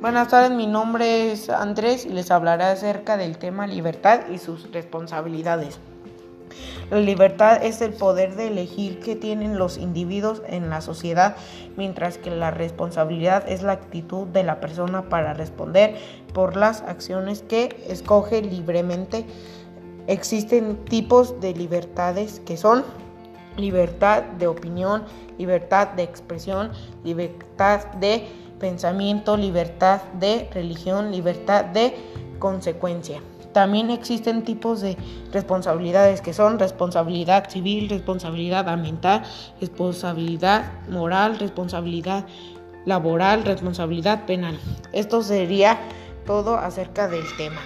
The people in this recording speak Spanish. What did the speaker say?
Buenas tardes, mi nombre es Andrés y les hablaré acerca del tema libertad y sus responsabilidades. La libertad es el poder de elegir qué tienen los individuos en la sociedad, mientras que la responsabilidad es la actitud de la persona para responder por las acciones que escoge libremente. Existen tipos de libertades que son libertad de opinión, libertad de expresión, libertad de pensamiento, libertad de religión, libertad de consecuencia. También existen tipos de responsabilidades que son responsabilidad civil, responsabilidad ambiental, responsabilidad moral, responsabilidad laboral, responsabilidad penal. Esto sería todo acerca del tema.